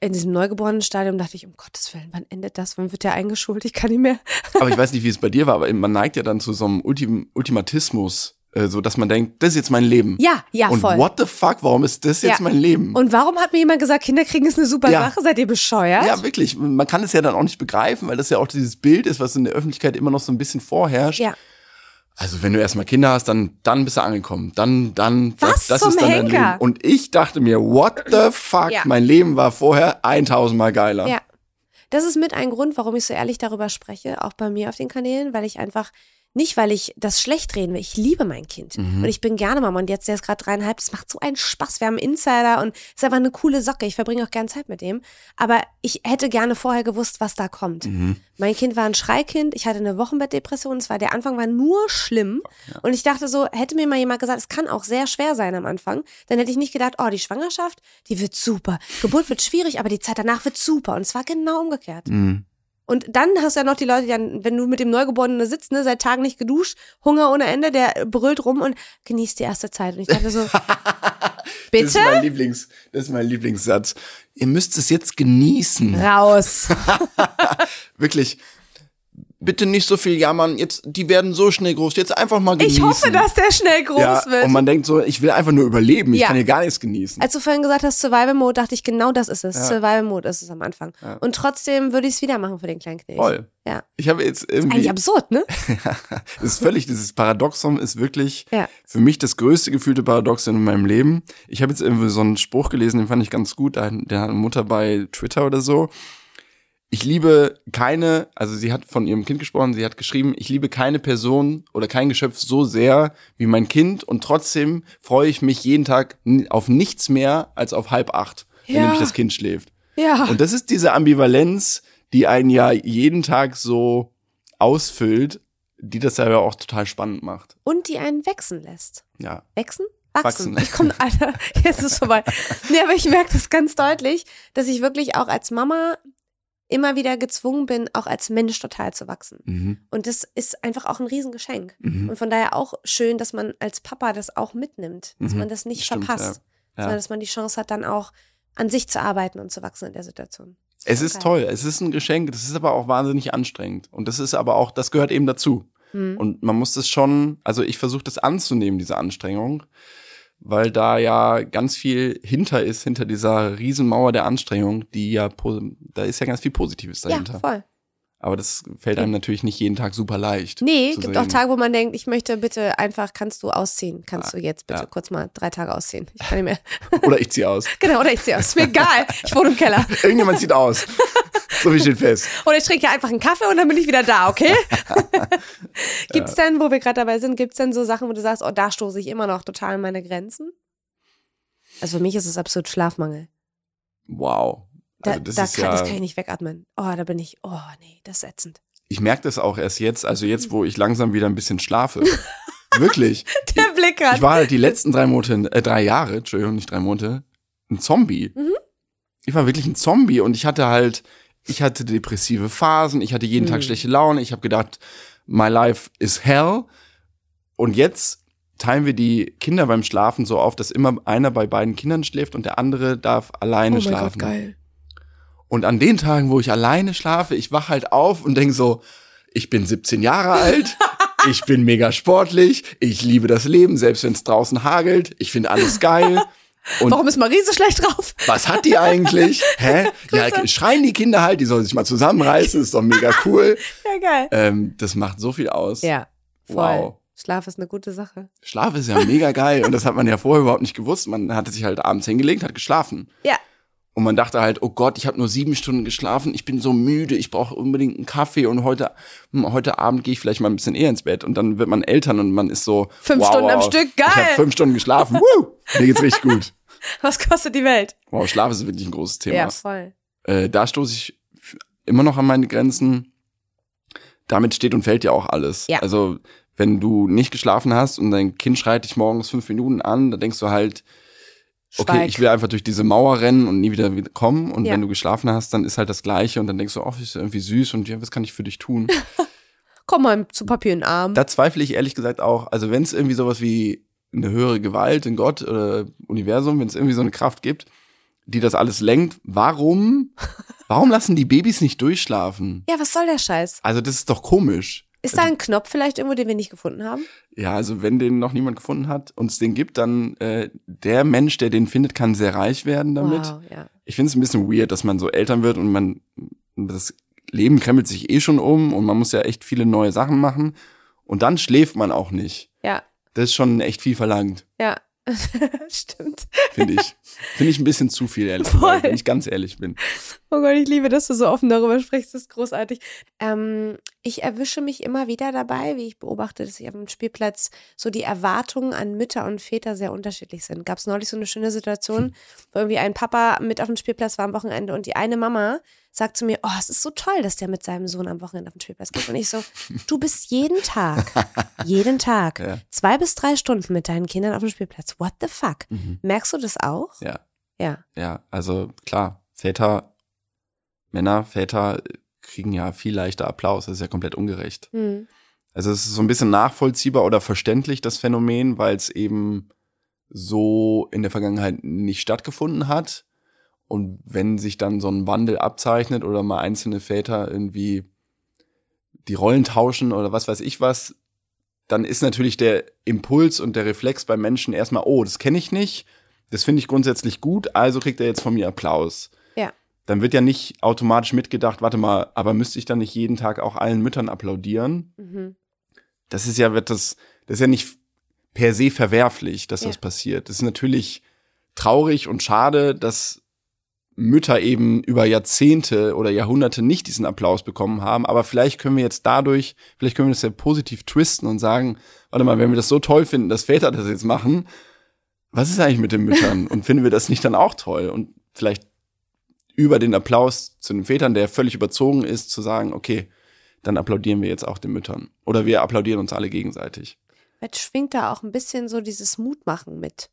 In diesem neugeborenen Stadium dachte ich, um Gottes Willen, wann endet das? Wann wird der eingeschult? Ich kann nicht mehr. aber ich weiß nicht, wie es bei dir war, aber man neigt ja dann zu so einem Ultim Ultimatismus so dass man denkt, das ist jetzt mein Leben. Ja, ja, und voll. what the fuck, warum ist das jetzt ja. mein Leben? Und warum hat mir jemand gesagt, Kinder kriegen ist eine super ja. Sache, seid ihr bescheuert? Ja, wirklich. Man kann es ja dann auch nicht begreifen, weil das ja auch dieses Bild ist, was in der Öffentlichkeit immer noch so ein bisschen vorherrscht. Ja. Also wenn du erstmal Kinder hast, dann, dann bist du angekommen. Dann, dann, was das, das ist dann Henker? dein Leben. Und ich dachte mir, what the fuck, ja. mein Leben war vorher 1000 Mal geiler. Ja. Das ist mit ein Grund, warum ich so ehrlich darüber spreche, auch bei mir auf den Kanälen, weil ich einfach nicht, weil ich das schlecht reden will. Ich liebe mein Kind. Mhm. Und ich bin gerne Mama. Und jetzt, der ist gerade dreieinhalb, das macht so einen Spaß. Wir haben einen Insider und ist einfach eine coole Socke. Ich verbringe auch gerne Zeit mit dem. Aber ich hätte gerne vorher gewusst, was da kommt. Mhm. Mein Kind war ein Schreikind. Ich hatte eine Wochenbettdepression. Es war, der Anfang war nur schlimm. Ja. Und ich dachte so, hätte mir mal jemand gesagt, es kann auch sehr schwer sein am Anfang, dann hätte ich nicht gedacht, oh, die Schwangerschaft, die wird super. Geburt wird schwierig, aber die Zeit danach wird super. Und es war genau umgekehrt. Mhm. Und dann hast du ja noch die Leute, die dann, wenn du mit dem Neugeborenen sitzt, ne, seit Tagen nicht geduscht, Hunger ohne Ende, der brüllt rum und genießt die erste Zeit. Und ich dachte so, bitte? Das ist mein Lieblings, das ist mein Lieblingssatz. Ihr müsst es jetzt genießen. Raus. Wirklich bitte nicht so viel jammern, jetzt, die werden so schnell groß, jetzt einfach mal genießen. Ich hoffe, dass der schnell groß ja, wird. Und man denkt so, ich will einfach nur überleben, ich ja. kann hier gar nichts genießen. Als du vorhin gesagt hast, Survival Mode, dachte ich, genau das ist es. Ja. Survival Mode ist es am Anfang. Und trotzdem würde ich es wieder machen für den kleinen Knecht. Voll. Ja. Ich habe jetzt irgendwie. Eigentlich absurd, ne? das ist völlig, dieses Paradoxon ist wirklich für mich das größte gefühlte Paradoxon in meinem Leben. Ich habe jetzt irgendwie so einen Spruch gelesen, den fand ich ganz gut, der hat eine Mutter bei Twitter oder so ich liebe keine, also sie hat von ihrem Kind gesprochen, sie hat geschrieben, ich liebe keine Person oder kein Geschöpf so sehr wie mein Kind und trotzdem freue ich mich jeden Tag auf nichts mehr als auf halb acht, ja. wenn nämlich das Kind schläft. Ja. Und das ist diese Ambivalenz, die einen ja jeden Tag so ausfüllt, die das ja auch total spannend macht. Und die einen wachsen lässt. Ja. Wachsen? Wachsen. Ich komme, Alter, jetzt ist es vorbei. Nee, aber ich merke das ganz deutlich, dass ich wirklich auch als Mama immer wieder gezwungen bin, auch als Mensch total zu wachsen. Mhm. Und das ist einfach auch ein Riesengeschenk. Mhm. Und von daher auch schön, dass man als Papa das auch mitnimmt, dass Mhm. man das nicht Stimmt, verpasst, ja. sondern dass man die Chance hat, dann auch an sich zu arbeiten und zu wachsen in der Situation. Es ist toll, es ist ein Geschenk, das ist aber auch wahnsinnig anstrengend. Und das ist aber auch, das gehört eben dazu. Hm. Und man muss das schon, also ich versuche das anzunehmen, diese Anstrengung, weil da ja ganz viel hinter ist, hinter dieser Riesenmauer der Anstrengung, die ja, da ist ja ganz viel Positives Ja, dahinter. voll. Aber das fällt einem natürlich nicht jeden Tag super leicht. Nee, gibt sehen. auch Tage, wo man denkt, ich möchte bitte einfach, kannst du ausziehen? Kannst du jetzt bitte ja. kurz mal drei Tage ausziehen? Ich kann nicht mehr. Oder ich ziehe aus. genau, oder ich ziehe aus. Ist mir egal. Ich wohne im Keller. Irgendjemand zieht aus. so viel steht fest. Oder ich trinke einfach einen Kaffee und dann bin ich wieder da, okay? gibt's denn, wo wir gerade dabei sind, gibt's denn so Sachen, wo du sagst, oh, da stoße ich immer noch total an meine Grenzen? Also für mich ist es absolut Schlafmangel. Wow. Da, Also das da kann, ja, das kann ich nicht wegatmen. Oh, da bin ich, oh nee, das ist ätzend. ich merke das auch erst jetzt, also jetzt, wo ich langsam wieder ein bisschen schlafe. Wirklich. Der Blick Ich gerade. war halt die letzten drei Monate, äh, drei Jahre, Entschuldigung, nicht drei Monate, ein Zombie. Mhm. Ich war wirklich ein Zombie und ich hatte halt, ich hatte depressive Phasen, ich hatte jeden Mhm. Tag schlechte Laune, ich habe gedacht, my life is hell. Und jetzt teilen wir die Kinder beim Schlafen so auf, dass immer einer bei beiden Kindern schläft und der andere darf alleine oh mein schlafen. Gott, geil. Und an den Tagen, wo ich alleine schlafe, ich wach halt auf und denk so, ich bin 17 Jahre alt, ich bin mega sportlich, ich liebe das Leben, selbst wenn es draußen hagelt, ich finde alles geil. Und Warum ist Marie so schlecht drauf? was hat die eigentlich? Hä? Ja, schreien die Kinder halt, die sollen sich mal zusammenreißen, ist doch mega cool. Ja, geil. Ähm, das macht so viel aus. Ja, voll. Wow. Schlaf ist eine gute Sache. Schlaf ist ja mega geil und das hat man ja vorher überhaupt nicht gewusst. Man hatte sich halt abends hingelegt, hat geschlafen. Ja. Und man dachte halt, oh Gott, ich habe nur sieben Stunden geschlafen, ich bin so müde, ich brauche unbedingt einen Kaffee und heute, hm, heute Abend gehe ich vielleicht mal ein bisschen eher ins Bett. Und dann wird man Eltern und man ist so, Fünf wow, Stunden am wow, Stück, Ich habe geil. fünf Stunden geschlafen, Woo, mir geht's richtig gut. Was kostet die Welt? Wow, Schlaf ist wirklich ein großes Thema. Ja, voll. Äh, da stoße ich immer noch an meine Grenzen. Damit steht und fällt ja auch alles. Ja. Also, wenn du nicht geschlafen hast und dein Kind schreit dich morgens fünf Minuten an, dann denkst du halt, okay, Schweig. ich will einfach durch diese Mauer rennen und nie wieder wieder kommen. Und Ja. wenn du geschlafen hast, dann ist halt das Gleiche und dann denkst du, oh, ist irgendwie süß und ja, was kann ich für dich tun? Komm mal zu Papier in den Arm. da zweifle ich ehrlich gesagt auch, also wenn es irgendwie sowas wie eine höhere Gewalt in Gott oder Universum, wenn es irgendwie so eine Kraft gibt, die das alles lenkt, warum, warum lassen die Babys nicht durchschlafen? ja, was soll der Scheiß? Also das ist doch komisch. Ist da ein Knopf vielleicht irgendwo, den wir nicht gefunden haben? Ja, also wenn den noch niemand gefunden hat und es den gibt, dann äh, der Mensch, der den findet, kann sehr reich werden damit. Wow, ja. Ich finde es ein bisschen weird, dass man so Eltern wird und man das Leben krempelt sich eh schon um und man muss ja echt viele neue Sachen machen und dann schläft man auch nicht. Ja, Das ist schon echt viel verlangt, ja. Stimmt. finde ich. finde ich ein bisschen zu viel, ehrlich Voll. gesagt, wenn ich ganz ehrlich bin. Oh Gott, ich liebe, dass du so offen darüber sprichst. Das ist großartig. Ähm, ich erwische mich immer wieder dabei, wie ich beobachte, dass ich auf dem Spielplatz so die Erwartungen an Mütter und Väter sehr unterschiedlich sind. Gab es neulich so eine schöne Situation, wo irgendwie ein Papa mit auf dem Spielplatz war am Wochenende und die eine Mama sagt zu mir, oh, es ist so toll, dass der mit seinem Sohn am Wochenende auf den Spielplatz geht. Und ich so, du bist jeden Tag, jeden Tag, Ja. zwei bis drei Stunden mit deinen Kindern auf dem Spielplatz. What the fuck? Mhm. Merkst du das auch? Ja. Ja. Ja, also klar, Väter, Männer, Väter kriegen ja viel leichter Applaus. Das ist ja komplett ungerecht. Hm. Also es ist so ein bisschen nachvollziehbar oder verständlich, das Phänomen, weil es eben so in der Vergangenheit nicht stattgefunden hat. Und wenn sich dann so ein Wandel abzeichnet oder mal einzelne Väter irgendwie die Rollen tauschen oder was weiß ich was, dann ist natürlich der Impuls und der Reflex beim Menschen erstmal, oh, das kenne ich nicht, das finde ich grundsätzlich gut, also kriegt er jetzt von mir Applaus. Ja. Dann wird ja nicht automatisch mitgedacht, warte mal, aber müsste ich dann nicht jeden Tag auch allen Müttern applaudieren? Mhm. das ist ja, wird das, das ist ja nicht per se verwerflich, dass Ja. das passiert. Das ist natürlich traurig und schade, dass Mütter eben über Jahrzehnte oder Jahrhunderte nicht diesen Applaus bekommen haben. Aber vielleicht können wir jetzt dadurch, vielleicht können wir das ja positiv twisten und sagen, warte mal, wenn wir das so toll finden, dass Väter das jetzt machen, was ist eigentlich mit den Müttern? Und finden wir das nicht dann auch toll? Und vielleicht über den Applaus zu den Vätern, der völlig überzogen ist, zu sagen, okay, dann applaudieren wir jetzt auch den Müttern. Oder wir applaudieren uns alle gegenseitig. Jetzt schwingt da auch ein bisschen so dieses Mutmachen mit.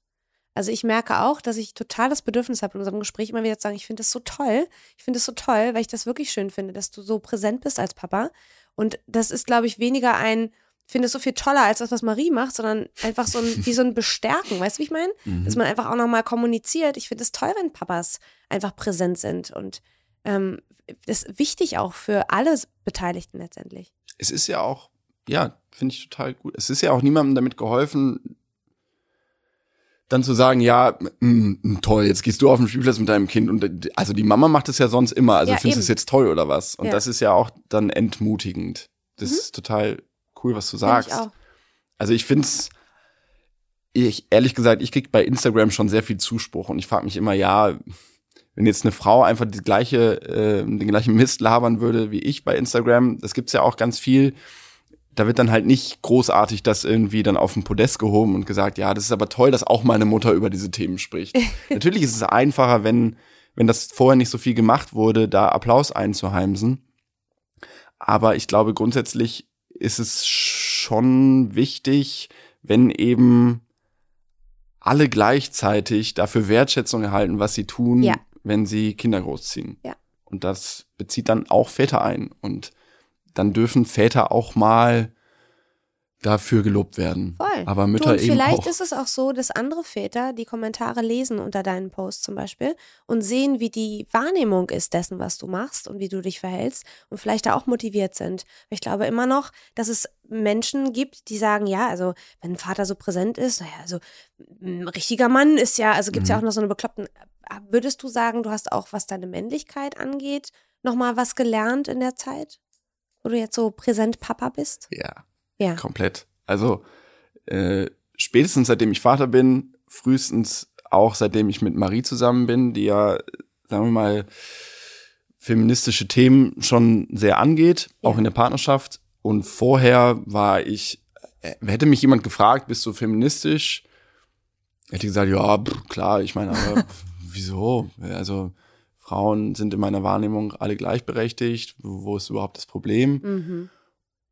Also ich merke auch, dass ich total das Bedürfnis habe in unserem Gespräch immer wieder zu sagen, ich finde das so toll. Ich finde es so toll, weil ich das wirklich schön finde, dass du so präsent bist als Papa. Und das ist, glaube ich, weniger ein, ich finde es so viel toller als das, was Marie macht, sondern einfach so ein, wie so ein Bestärken. Weißt du, wie ich meine? Mhm. Dass man einfach auch nochmal kommuniziert. Ich finde es toll, wenn Papas einfach präsent sind. Und ähm, das ist wichtig auch für alle Beteiligten letztendlich. Es ist ja auch, ja, finde ich total gut. Es ist ja auch niemandem damit geholfen, dann zu sagen, ja, mh, mm, toll, jetzt gehst du auf den Spielplatz mit deinem Kind und also die Mama macht es ja sonst immer, also ja, findest du es jetzt toll oder was? Und ja. das ist ja auch dann entmutigend. Das mhm. ist total cool, was du sagst. Ich also ich finde es, ich, ehrlich gesagt, ich krieg bei Instagram schon sehr viel Zuspruch und ich frage mich immer, ja, wenn jetzt eine Frau einfach die gleiche, äh, den gleichen Mist labern würde wie ich bei Instagram, das gibt's ja auch ganz viel, da wird dann halt nicht großartig das irgendwie dann auf den Podest gehoben und gesagt, ja, das ist aber toll, dass auch meine Mutter über diese Themen spricht. Natürlich ist es einfacher, wenn, wenn das vorher nicht so viel gemacht wurde, da Applaus einzuheimsen. Aber ich glaube, grundsätzlich ist es schon wichtig, wenn eben alle gleichzeitig dafür Wertschätzung erhalten, was sie tun, ja. wenn sie Kinder großziehen. Ja. Und das bezieht dann auch Väter ein. Und dann dürfen Väter auch mal dafür gelobt werden. Voll. Aber Mütter du, und eben vielleicht auch. ist es auch so, dass andere Väter die Kommentare lesen unter deinen Posts zum Beispiel und sehen, wie die Wahrnehmung ist dessen, was du machst und wie du dich verhältst und vielleicht da auch motiviert sind. Ich glaube immer noch, dass es Menschen gibt, die sagen, ja, also wenn ein Vater so präsent ist, naja, also ein richtiger Mann ist ja, also gibt es mhm. ja auch noch so eine bekloppten. Würdest du sagen, du hast auch, was deine Männlichkeit angeht, nochmal was gelernt in der Zeit? Wo du jetzt so präsent Papa bist? Ja. Ja. Komplett. Also äh, spätestens seitdem ich Vater bin, frühestens auch seitdem ich mit Marie zusammen bin, die ja, sagen wir mal, feministische Themen schon sehr angeht, ja. auch in der Partnerschaft. Und vorher war ich, äh, hätte mich jemand gefragt, bist du feministisch? Hätte ich gesagt, ja, pff, klar, ich meine, aber wieso? Also Frauen sind in meiner Wahrnehmung alle gleichberechtigt. Wo ist überhaupt das Problem? Mhm.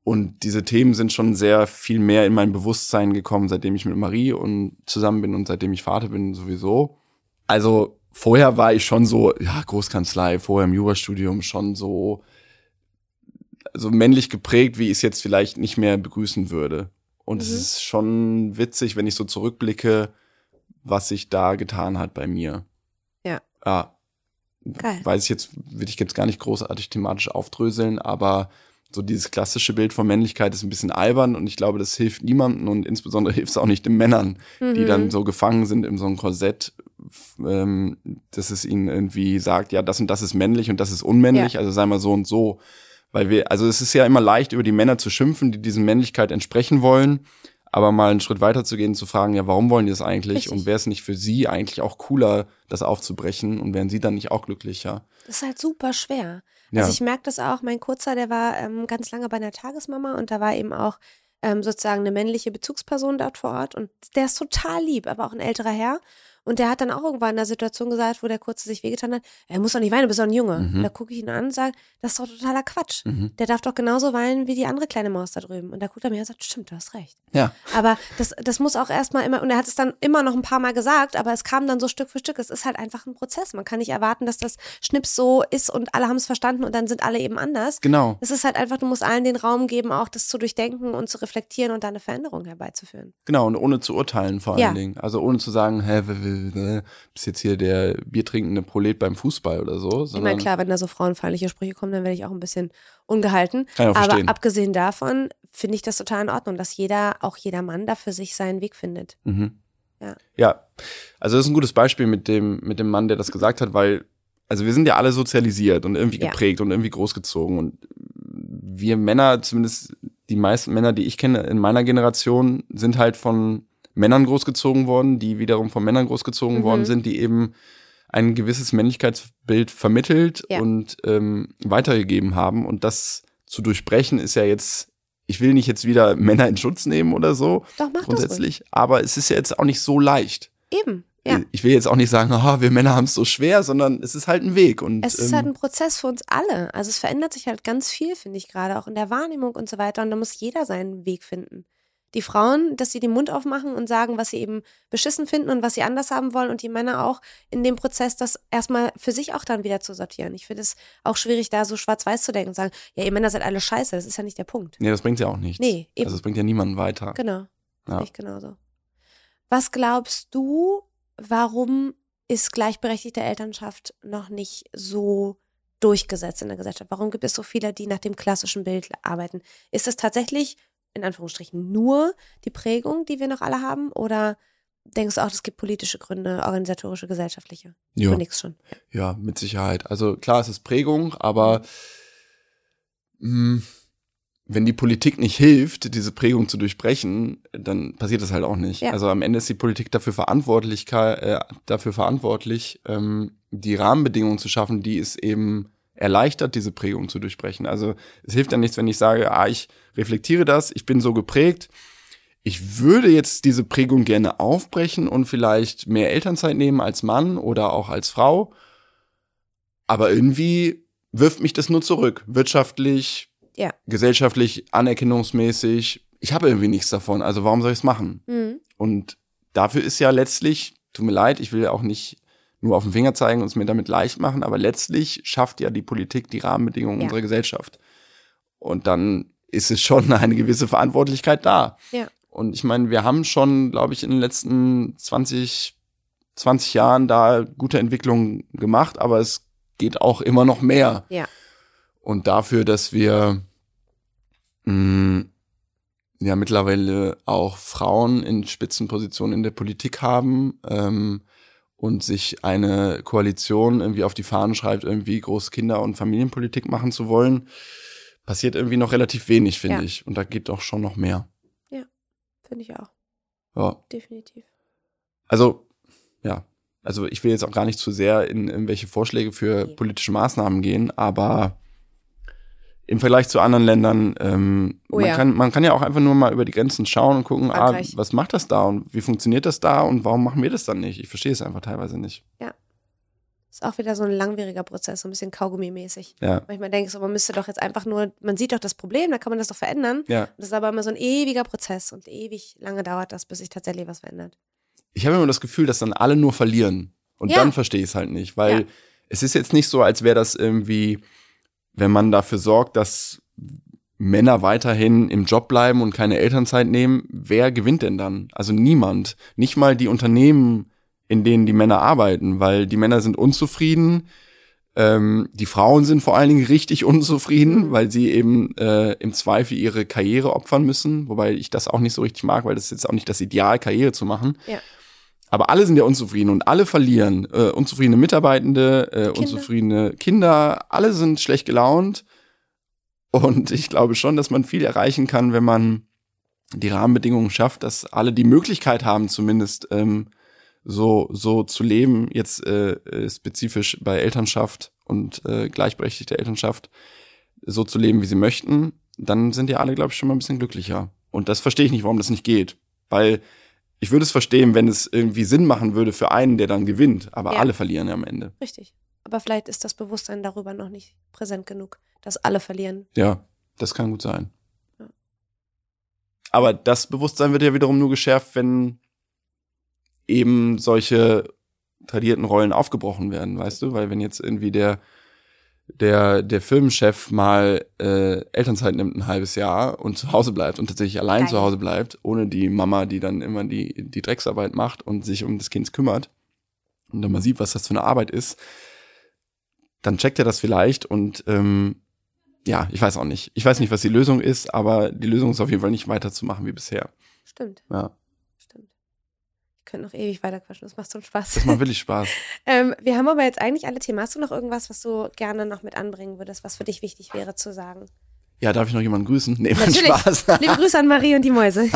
Und diese Themen sind schon sehr viel mehr in mein Bewusstsein gekommen, seitdem ich mit Marie und zusammen bin und seitdem ich Vater bin sowieso. Also vorher war ich schon so, ja, Großkanzlei, vorher im Jurastudium schon so, so männlich geprägt, wie ich es jetzt vielleicht nicht mehr begrüßen würde. Und mhm. es ist schon witzig, wenn ich so zurückblicke, was sich da getan hat bei mir. Ja. Ja, Geil. weiß ich jetzt, will ich jetzt gar nicht großartig thematisch aufdröseln, aber so dieses klassische Bild von Männlichkeit ist ein bisschen albern und ich glaube, das hilft niemandem und insbesondere hilft es auch nicht den Männern, mhm. die dann so gefangen sind in so einem Korsett, ähm, dass es ihnen irgendwie sagt, ja, das und das ist männlich und das ist unmännlich, ja. also sei mal so und so. Weil wir, also es ist ja immer leicht, über die Männer zu schimpfen, die diesen Männlichkeit entsprechen wollen aber mal einen Schritt weiter zu gehen, zu fragen, ja, warum wollen die das eigentlich? Richtig. Und wäre es nicht für sie eigentlich auch cooler, das aufzubrechen? Und wären sie dann nicht auch glücklicher? Das ist halt super schwer. Ja. Also ich merke das auch, mein Kurzer, der war ähm, ganz lange bei einer Tagesmama und da war eben auch ähm, sozusagen eine männliche Bezugsperson dort vor Ort und der ist total lieb, aber auch ein älterer Herr. Und der hat dann auch irgendwann in einer Situation gesagt, wo der Kurze sich wehgetan hat, er muss doch nicht weinen, du bist doch ein Junge. Mhm. Da gucke ich ihn an und sage, das ist doch totaler Quatsch. Mhm. Der darf doch genauso weinen wie die andere kleine Maus da drüben. Und da guckt er mir und sagt, stimmt, du hast recht. Ja. Aber das, das muss auch erstmal immer, und er hat es dann immer noch ein paar Mal gesagt, aber es kam dann so Stück für Stück. Es ist halt einfach ein Prozess. Man kann nicht erwarten, dass das Schnips so ist und alle haben es verstanden und dann sind alle eben anders. Genau. Es ist halt einfach, du musst allen den Raum geben, auch das zu durchdenken und zu reflektieren und da eine Veränderung herbeizuführen. Genau, und ohne zu urteilen vor allen ja. Dingen. Also ohne zu sagen, hä, bist jetzt hier der biertrinkende Prolet beim Fußball oder so. Ich meine, klar, wenn da so frauenfeindliche Sprüche kommen, dann werde ich auch ein bisschen ungehalten. Aber abgesehen davon finde ich das total in Ordnung, dass jeder, auch jeder Mann da für sich seinen Weg findet. Mhm. Ja. ja, also das ist ein gutes Beispiel mit dem, mit dem Mann, der das gesagt hat, weil, also wir sind ja alle sozialisiert und irgendwie geprägt ja. und irgendwie großgezogen und wir Männer, zumindest die meisten Männer, die ich kenne in meiner Generation, sind halt von Männern großgezogen worden, die wiederum von Männern großgezogen mhm. worden sind, die eben ein gewisses Männlichkeitsbild vermittelt Ja. und ähm, weitergegeben haben. Und das zu durchbrechen ist ja jetzt, ich will nicht jetzt wieder Männer in Schutz nehmen oder so, Doch, mach das ruhig. grundsätzlich, aber es ist ja jetzt auch nicht so leicht. Eben, ja. Ich will jetzt auch nicht sagen, oh, wir Männer haben es so schwer, sondern es ist halt ein Weg. Und, Es ist ähm, halt ein Prozess für uns alle. Also es verändert sich halt ganz viel, finde ich gerade, auch in der Wahrnehmung und so weiter. Und da muss jeder seinen Weg finden. Die Frauen, dass sie den Mund aufmachen und sagen, was sie eben beschissen finden und was sie anders haben wollen. Und die Männer auch in dem Prozess, das erstmal für sich auch dann wieder zu sortieren. Ich finde es auch schwierig, da so schwarz-weiß zu denken und sagen, ja, ihr Männer seid alle scheiße. Das ist ja nicht der Punkt. nee, das bringt ja auch nichts. Nee, eben. Also es bringt ja niemanden weiter. Genau. Ja. Ich genauso. Was glaubst du, warum ist gleichberechtigte Elternschaft noch nicht so durchgesetzt in der Gesellschaft? Warum gibt es so viele, die nach dem klassischen Bild arbeiten? Ist es tatsächlich, in Anführungsstrichen, nur die Prägung, die wir noch alle haben? Oder denkst du auch, es gibt politische Gründe, organisatorische, gesellschaftliche? Ja. Du nix schon. Ja, mit Sicherheit. Also klar, es ist Prägung, aber mh, wenn die Politik nicht hilft, diese Prägung zu durchbrechen, dann passiert das halt auch nicht. Ja. Also am Ende ist die Politik dafür verantwortlich, äh, dafür verantwortlich, ähm, die Rahmenbedingungen zu schaffen, die es eben erleichtert, diese Prägung zu durchbrechen. Also es hilft dann nichts, wenn ich sage, ah, ich reflektiere das, ich bin so geprägt, ich würde jetzt diese Prägung gerne aufbrechen und vielleicht mehr Elternzeit nehmen als Mann oder auch als Frau. Aber irgendwie wirft mich das nur zurück. Wirtschaftlich, Ja. gesellschaftlich, anerkennungsmäßig. Ich habe irgendwie nichts davon. Also warum soll ich es machen? Mhm. Und dafür ist ja letztlich, tut mir leid, ich will ja auch nicht nur auf den Finger zeigen und es mir damit leicht machen, aber letztlich schafft ja die Politik die Rahmenbedingungen Ja. unserer Gesellschaft. Und dann ist es schon eine gewisse Verantwortlichkeit da. Ja. Und ich meine, wir haben schon, glaube ich, in den letzten 20, 20 Jahren da gute Entwicklungen gemacht, aber es geht auch immer noch mehr. Ja. Und dafür, dass wir mh, ja mittlerweile auch Frauen in Spitzenpositionen in der Politik haben ähm, und sich eine Koalition irgendwie auf die Fahnen schreibt, irgendwie Großkinder- und Familienpolitik machen zu wollen, passiert irgendwie noch relativ wenig, finde Ja. ich. Und da geht doch schon noch mehr. Finde ich auch. Ja. Definitiv. Also, ja. Also ich will jetzt auch gar nicht zu sehr in irgendwelche Vorschläge für politische Maßnahmen gehen, aber im Vergleich zu anderen Ländern, ähm, Oh man, ja. kann, man kann ja auch einfach nur mal über die Grenzen schauen und gucken, ah, was macht das da und wie funktioniert das da und warum machen wir das dann nicht? Ich verstehe es einfach teilweise nicht. Ist auch wieder so ein langwieriger Prozess, so ein bisschen Kaugummi-mäßig. Ja, Manchmal denke ich so, man müsste doch jetzt einfach nur, man sieht doch das Problem, da kann man das doch verändern. ja. Das ist aber immer so ein ewiger Prozess und ewig lange dauert das, bis sich tatsächlich was verändert. Ich habe immer das Gefühl, dass dann alle nur verlieren. Und Ja. dann verstehe ich es halt nicht, weil Ja. es ist jetzt nicht so, als wäre das irgendwie, wenn man dafür sorgt, dass Männer weiterhin im Job bleiben und keine Elternzeit nehmen, wer gewinnt denn dann? Also niemand. Nicht mal die Unternehmen, in denen die Männer arbeiten, weil die Männer sind unzufrieden. Ähm, die Frauen sind vor allen Dingen richtig unzufrieden, Mhm. weil sie eben äh, im Zweifel ihre Karriere opfern müssen, wobei ich das auch nicht so richtig mag, weil das ist jetzt auch nicht das Ideal, Karriere zu machen. Ja. Aber alle sind ja unzufrieden und alle verlieren. Äh, unzufriedene Mitarbeitende, äh, unzufriedene Kinder, alle sind schlecht gelaunt. Und ich glaube schon, dass man viel erreichen kann, wenn man die Rahmenbedingungen schafft, dass alle die Möglichkeit haben, zumindest ähm, so, so zu leben, jetzt äh, äh, spezifisch bei Elternschaft und äh, gleichberechtigter Elternschaft, so zu leben, wie sie möchten, dann sind ja alle, glaube ich, schon mal ein bisschen glücklicher. Und das verstehe ich nicht, warum das nicht geht. Weil ich würde es verstehen, wenn es irgendwie Sinn machen würde für einen, der dann gewinnt, aber Ja. alle verlieren ja am Ende. Richtig. Aber vielleicht ist das Bewusstsein darüber noch nicht präsent genug, dass alle verlieren. Ja, das kann gut sein. Ja. Aber das Bewusstsein wird ja wiederum nur geschärft, wenn eben solche tradierten Rollen aufgebrochen werden, weißt du? Weil wenn jetzt irgendwie der der der Firmenchef mal äh, Elternzeit nimmt ein halbes Jahr und zu Hause bleibt und tatsächlich allein Geil. zu Hause bleibt, ohne die Mama, die dann immer die die Drecksarbeit macht und sich um das Kind kümmert und dann mal sieht, was das für eine Arbeit ist, dann checkt er das vielleicht und ähm, ja, ich weiß auch nicht. Ich weiß nicht, was die Lösung ist, aber die Lösung ist auf jeden Fall nicht weiterzumachen wie bisher. Stimmt, Ja. Ich könnte noch ewig weiterquatschen, das macht so einen Spaß. das macht wirklich Spaß. ähm, wir haben aber jetzt eigentlich alle Themen. Hast du noch irgendwas, was du gerne noch mit anbringen würdest, was für dich wichtig wäre zu sagen? Ja, darf ich noch jemanden grüßen? Nee, Natürlich. Spaß. Liebe Grüße an Marie und die Mäuse.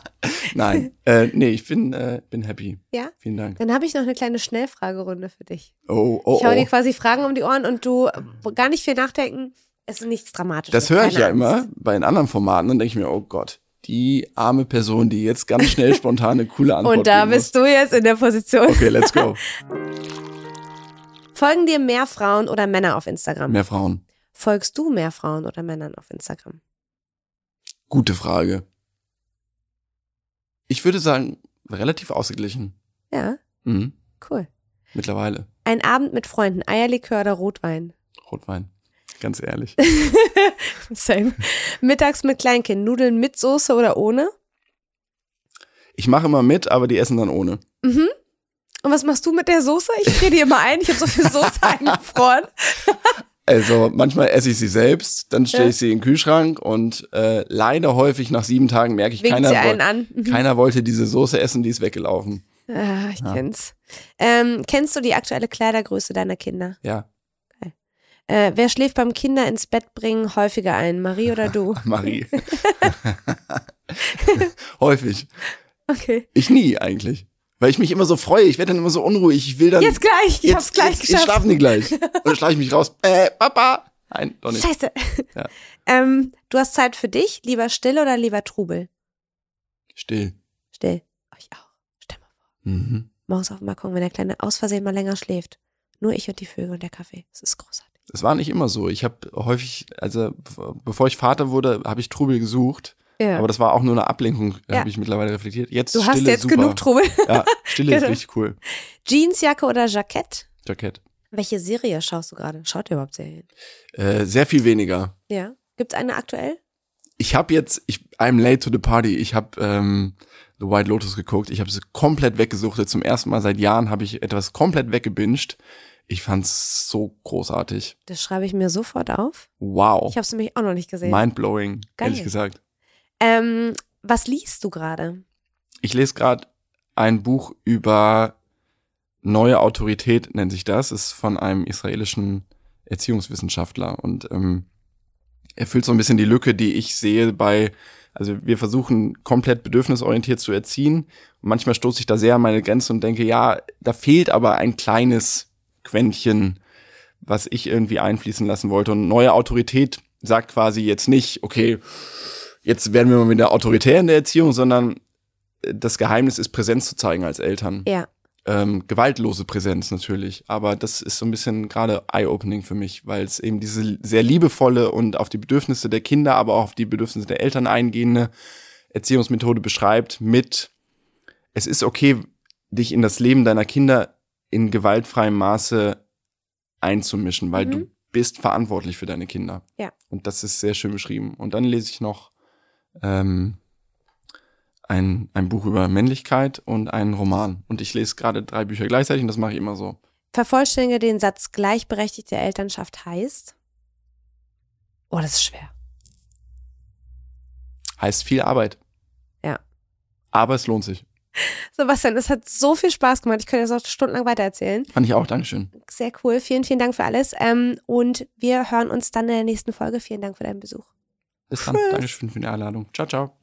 Nein, äh, nee, ich bin, äh, bin happy. Ja? Vielen Dank. Dann habe ich noch eine kleine Schnellfragerunde für dich. Oh, oh, Ich hau dir oh. quasi Fragen um die Ohren und du gar nicht viel nachdenken. Es ist nichts Dramatisches. Das höre ich ja immer Angst. bei den anderen Formaten. Dann denke ich mir, oh Gott, die arme Person, die jetzt ganz schnell spontan eine coole Antwort Und da bist du jetzt in der Position. Okay, let's go. Folgen dir mehr Frauen oder Männer auf Instagram? Mehr Frauen. Folgst du mehr Frauen oder Männern auf Instagram? Gute Frage. Ich würde sagen, relativ ausgeglichen. Ja, Mhm. cool. Mittlerweile. Ein Abend mit Freunden, Eierlikör oder Rotwein? Rotwein. Ganz ehrlich. Same. Mittags mit Kleinkind, Nudeln mit Soße oder ohne? Ich mache immer mit, aber die essen dann ohne. Mhm. Und was machst du mit der Soße? Ich friere die immer ein. Ich habe so viel Soße eingefroren. Also manchmal esse ich sie selbst, dann stelle ich sie in den Kühlschrank und äh, leider häufig nach sieben Tagen merke ich, Winkt keiner, woll- an. Mhm. keiner wollte diese Soße essen, die ist weggelaufen. Ah, ich Ja. kenn's. Ähm, kennst du die aktuelle Kleidergröße deiner Kinder? Ja, Äh, wer schläft beim Kinder ins Bett bringen häufiger ein? Marie oder du? Marie. Häufig. Okay. Ich nie eigentlich. Weil ich mich immer so freue, ich werde dann immer so unruhig, ich will dann. Jetzt gleich, ich hab's gleich jetzt, geschafft. Jetzt schlafen die gleich. Und dann schlafe ich mich raus. Äh, Papa. Nein, doch nicht. Scheiße. Ja. Ähm, du hast Zeit für dich, lieber still oder lieber Trubel? Still. Still. Ich auch. Stell mal vor. Mhm. Morgens auf dem Balkon, wenn der Kleine aus Versehen mal länger schläft. Nur ich und die Vögel und der Kaffee. Das ist großartig. Es war nicht immer so. Ich habe häufig, also bevor ich Vater wurde, habe ich Trubel gesucht. Ja. Aber das war auch nur eine Ablenkung, Ja. habe ich mittlerweile reflektiert. Jetzt du hast Stille jetzt super. genug Trubel. Ja, Stille ist Genau. richtig cool. Jeansjacke oder Jackett? Jackett. Welche Serie schaust du gerade? Schaut ihr überhaupt Serien? Äh, sehr viel weniger. Ja. Gibt's eine aktuell? Ich habe jetzt, ich, I'm late to the party. Ich habe ähm, The White Lotus geguckt. Ich habe sie komplett weggesuchtet. Zum ersten Mal seit Jahren habe ich etwas komplett weggebinged. Ich fand's so großartig. Das schreibe ich mir sofort auf. Wow. Ich habe es nämlich auch noch nicht gesehen. Mindblowing, Geil. ehrlich gesagt. Ähm, was liest du gerade? Ich lese gerade ein Buch über neue Autorität, nennt sich das. Ist von einem israelischen Erziehungswissenschaftler und ähm, erfüllt so ein bisschen die Lücke, die ich sehe bei, also wir versuchen komplett bedürfnisorientiert zu erziehen. Und manchmal stoße ich da sehr an meine Grenze und denke, ja, da fehlt aber ein kleines Quäntchen, was ich irgendwie einfließen lassen wollte. Und neue Autorität sagt quasi jetzt nicht, okay, jetzt werden wir mal wieder autoritär in der Erziehung, sondern äh, das Geheimnis ist, Präsenz zu zeigen als Eltern. Ja. Ähm, gewaltlose Präsenz natürlich, aber das ist so ein bisschen gerade eye-opening für mich, weil es eben diese sehr liebevolle und auf die Bedürfnisse der Kinder, aber auch auf die Bedürfnisse der Eltern eingehende Erziehungsmethode beschreibt mit, es ist okay, dich in das Leben deiner Kinder in gewaltfreiem Maße einzumischen, weil Mhm. du bist verantwortlich für deine Kinder. Ja. Und das ist sehr schön beschrieben. Und dann lese ich noch ähm, ein, ein Buch über Männlichkeit und einen Roman. Und ich lese gerade drei Bücher gleichzeitig und das mache ich immer so. Vervollständige den Satz gleichberechtigte Elternschaft heißt. Oh, das ist schwer. Heißt viel Arbeit. Ja. Aber es lohnt sich. Sebastian, es hat so viel Spaß gemacht. Ich könnte jetzt noch stundenlang weitererzählen. Fand ich auch. Dankeschön. Sehr cool. Vielen, vielen Dank für alles. Ähm, und wir hören uns dann in der nächsten Folge. Vielen Dank für deinen Besuch. Bis dann. Tschüss. Dankeschön für die Einladung. Ciao, ciao.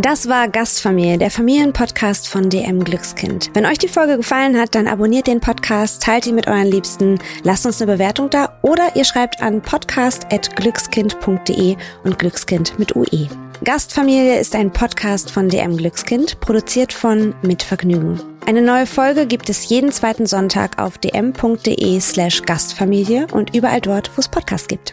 Das war Gastfamilie, der Familienpodcast von DM Glückskind. Wenn euch die Folge gefallen hat, dann abonniert den Podcast, teilt ihn mit euren Liebsten, lasst uns eine Bewertung da oder ihr schreibt an podcast.glückskind.de und Glückskind mit UE. Gastfamilie ist ein Podcast von DM Glückskind, produziert von Mit Vergnügen. Eine neue Folge gibt es jeden zweiten Sonntag auf dm.de slash Gastfamilie und überall dort, wo es Podcasts gibt.